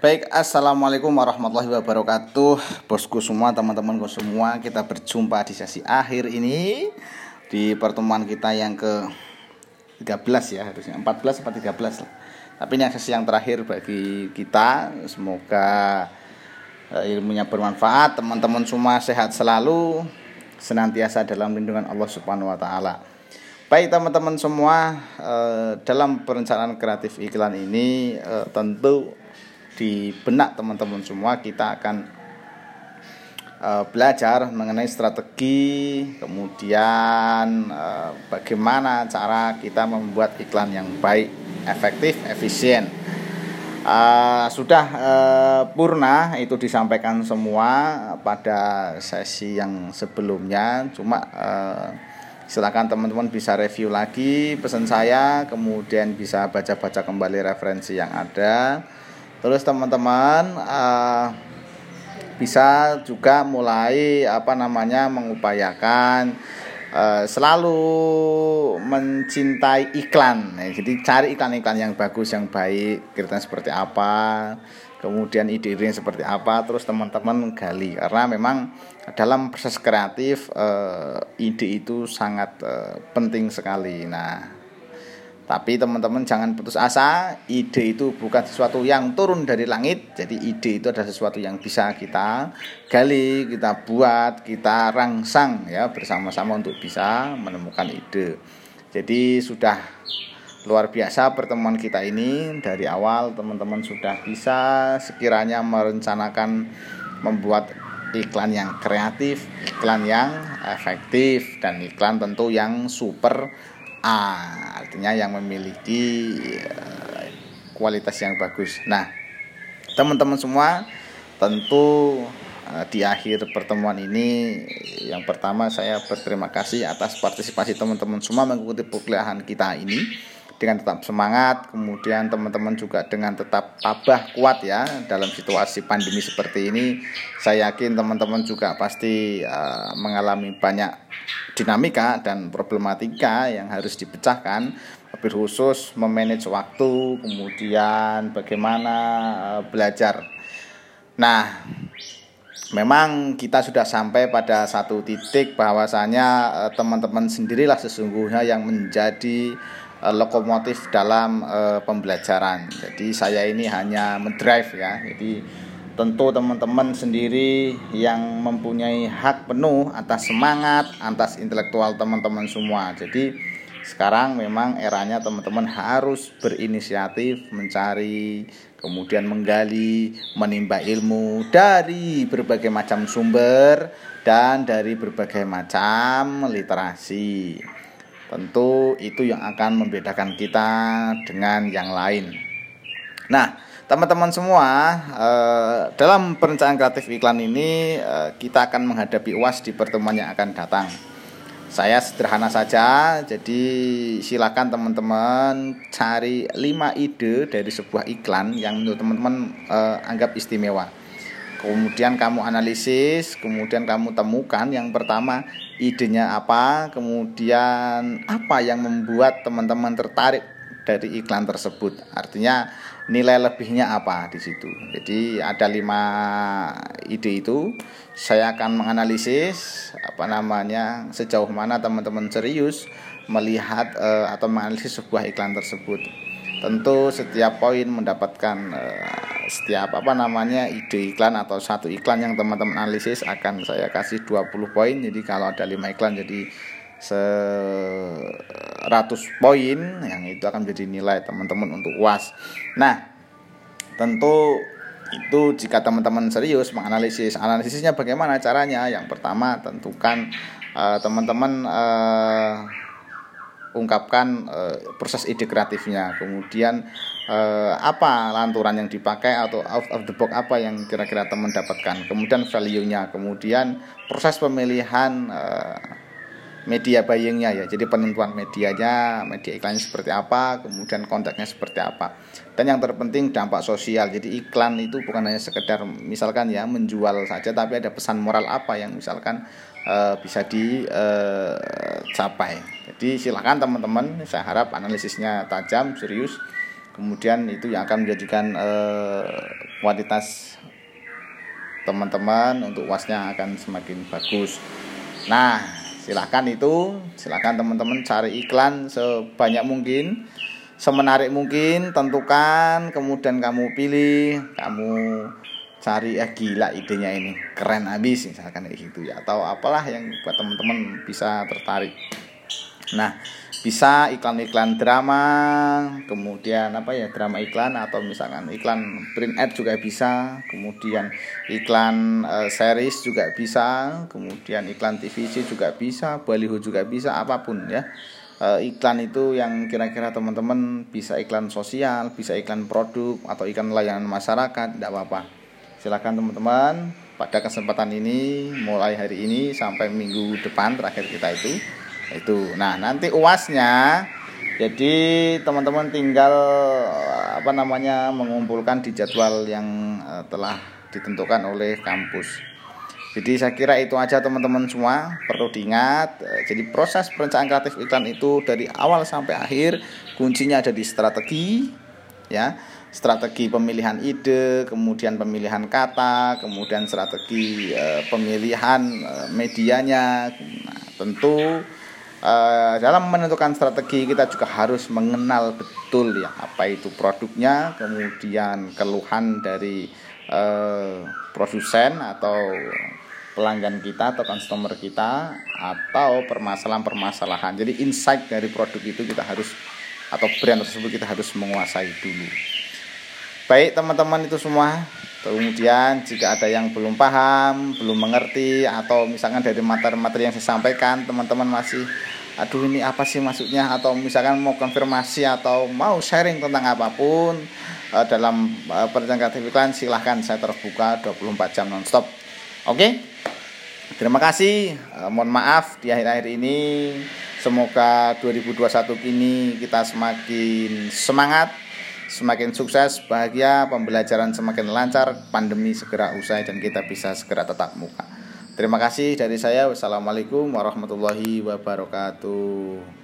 Baik, assalamualaikum warahmatullahi wabarakatuh, bosku semua, teman-temanku semua. Kita berjumpa di sesi akhir ini di pertemuan kita yang ke 13 ya harusnya 14 atau 13 lah. Tapi ini sesi yang terakhir bagi kita. Semoga eh, ilmunya bermanfaat, teman-teman semua sehat selalu, senantiasa dalam lindungan Allah Subhanahu wa taala. Baik teman-teman semua, eh, dalam perencanaan kreatif iklan ini eh, tentu di benak teman-teman semua kita akan uh, belajar mengenai strategi kemudian uh, bagaimana cara kita membuat iklan yang baik efektif efisien. Uh, sudah uh, purna itu disampaikan semua pada sesi yang sebelumnya. Cuma uh, silakan teman-teman bisa review lagi pesan saya kemudian bisa baca-baca kembali referensi yang ada terus teman-teman uh, bisa juga mulai apa namanya mengupayakan uh, selalu mencintai iklan. Ya, jadi cari iklan-iklan yang bagus yang baik kira seperti apa kemudian ide-ide seperti apa terus teman-teman gali. Karena memang dalam proses kreatif uh, ide itu sangat uh, penting sekali. Nah tapi teman-teman jangan putus asa, ide itu bukan sesuatu yang turun dari langit. Jadi ide itu adalah sesuatu yang bisa kita gali, kita buat, kita rangsang ya bersama-sama untuk bisa menemukan ide. Jadi sudah luar biasa pertemuan kita ini dari awal teman-teman sudah bisa sekiranya merencanakan membuat iklan yang kreatif, iklan yang efektif dan iklan tentu yang super A artinya yang memiliki eh, kualitas yang bagus. Nah, teman-teman semua tentu eh, di akhir pertemuan ini yang pertama saya berterima kasih atas partisipasi teman-teman semua mengikuti perkuliahan kita ini dengan tetap semangat, kemudian teman-teman juga dengan tetap tabah kuat ya dalam situasi pandemi seperti ini. Saya yakin teman-teman juga pasti uh, mengalami banyak dinamika dan problematika yang harus dipecahkan, lebih khusus memanage waktu, kemudian bagaimana uh, belajar. Nah, memang kita sudah sampai pada satu titik bahwasanya uh, teman-teman sendirilah sesungguhnya yang menjadi lokomotif dalam uh, pembelajaran. Jadi saya ini hanya mendrive ya. Jadi tentu teman-teman sendiri yang mempunyai hak penuh atas semangat, atas intelektual teman-teman semua. Jadi sekarang memang eranya teman-teman harus berinisiatif mencari, kemudian menggali, menimba ilmu dari berbagai macam sumber dan dari berbagai macam literasi. Tentu itu yang akan membedakan kita dengan yang lain. Nah, teman-teman semua, eh, dalam perencanaan kreatif iklan ini eh, kita akan menghadapi UAS di pertemuan yang akan datang. Saya sederhana saja, jadi silakan teman-teman cari 5 ide dari sebuah iklan yang menurut teman-teman eh, anggap istimewa kemudian kamu analisis, kemudian kamu temukan yang pertama idenya apa, kemudian apa yang membuat teman-teman tertarik dari iklan tersebut. Artinya nilai lebihnya apa di situ. Jadi ada lima ide itu. Saya akan menganalisis apa namanya sejauh mana teman-teman serius melihat uh, atau menganalisis sebuah iklan tersebut. Tentu setiap poin mendapatkan uh, setiap apa namanya ide iklan atau satu iklan yang teman-teman analisis akan saya kasih 20 poin. Jadi kalau ada 5 iklan jadi 100 poin yang itu akan menjadi nilai teman-teman untuk UAS. Nah tentu itu jika teman-teman serius menganalisis analisisnya bagaimana caranya? Yang pertama tentukan eh, teman-teman uh, ungkapkan uh, proses ide kreatifnya. Kemudian uh, apa lanturan yang dipakai atau out of the box apa yang kira-kira teman dapatkan? Kemudian value-nya. Kemudian proses pemilihan uh, media buyingnya ya. Jadi penentuan medianya media iklannya seperti apa kemudian kontaknya seperti apa. Dan yang terpenting dampak sosial. Jadi iklan itu bukan hanya sekedar misalkan ya menjual saja tapi ada pesan moral apa yang misalkan uh, bisa dicapai uh, jadi silakan teman-teman saya harap analisisnya tajam serius. Kemudian itu yang akan menjadikan uh, kualitas teman-teman untuk uasnya akan semakin bagus. Nah silahkan itu silahkan teman-teman cari iklan sebanyak mungkin semenarik mungkin tentukan kemudian kamu pilih kamu cari ya gila idenya ini keren habis misalkan kayak gitu ya atau apalah yang buat teman-teman bisa tertarik nah bisa iklan-iklan drama kemudian apa ya drama iklan atau misalkan iklan print ad juga bisa kemudian iklan e, series juga bisa kemudian iklan TVC juga bisa baliho juga bisa apa pun ya. E, iklan itu yang kira-kira teman-teman bisa iklan sosial bisa iklan produk atau iklan layanan masyarakat tidak apa-apa. Silakan teman-teman pada kesempatan ini mulai hari ini sampai minggu depan terakhir kita itu itu. Nah nanti uasnya jadi teman-teman tinggal apa namanya mengumpulkan di jadwal yang uh, telah ditentukan oleh kampus. Jadi saya kira itu aja teman-teman semua. Perlu diingat uh, jadi proses perencanaan kreatif iklan itu dari awal sampai akhir kuncinya ada di strategi ya. Strategi pemilihan ide, kemudian pemilihan kata, kemudian strategi e, pemilihan medianya. Nah, tentu uh, dalam menentukan strategi kita juga harus mengenal betul ya apa itu produknya kemudian keluhan dari uh, produsen atau pelanggan kita atau customer kita atau permasalahan-permasalahan. Jadi insight dari produk itu kita harus atau brand tersebut kita harus menguasai dulu baik teman-teman itu semua Kemudian jika ada yang belum paham, belum mengerti atau misalkan dari materi-materi yang saya sampaikan teman-teman masih aduh ini apa sih maksudnya atau misalkan mau konfirmasi atau mau sharing tentang apa pun uh, dalam uh, perjalanan kreatif silahkan saya terbuka 24 jam nonstop. Oke. Okay? Terima kasih. Uh, mohon maaf di akhir-akhir ini semoga 2021 ini kita semakin semangat semakin sukses, bahagia, pembelajaran semakin lancar, pandemi segera usai dan kita bisa segera tetap muka. Terima kasih dari saya. Wassalamualaikum warahmatullahi wabarakatuh.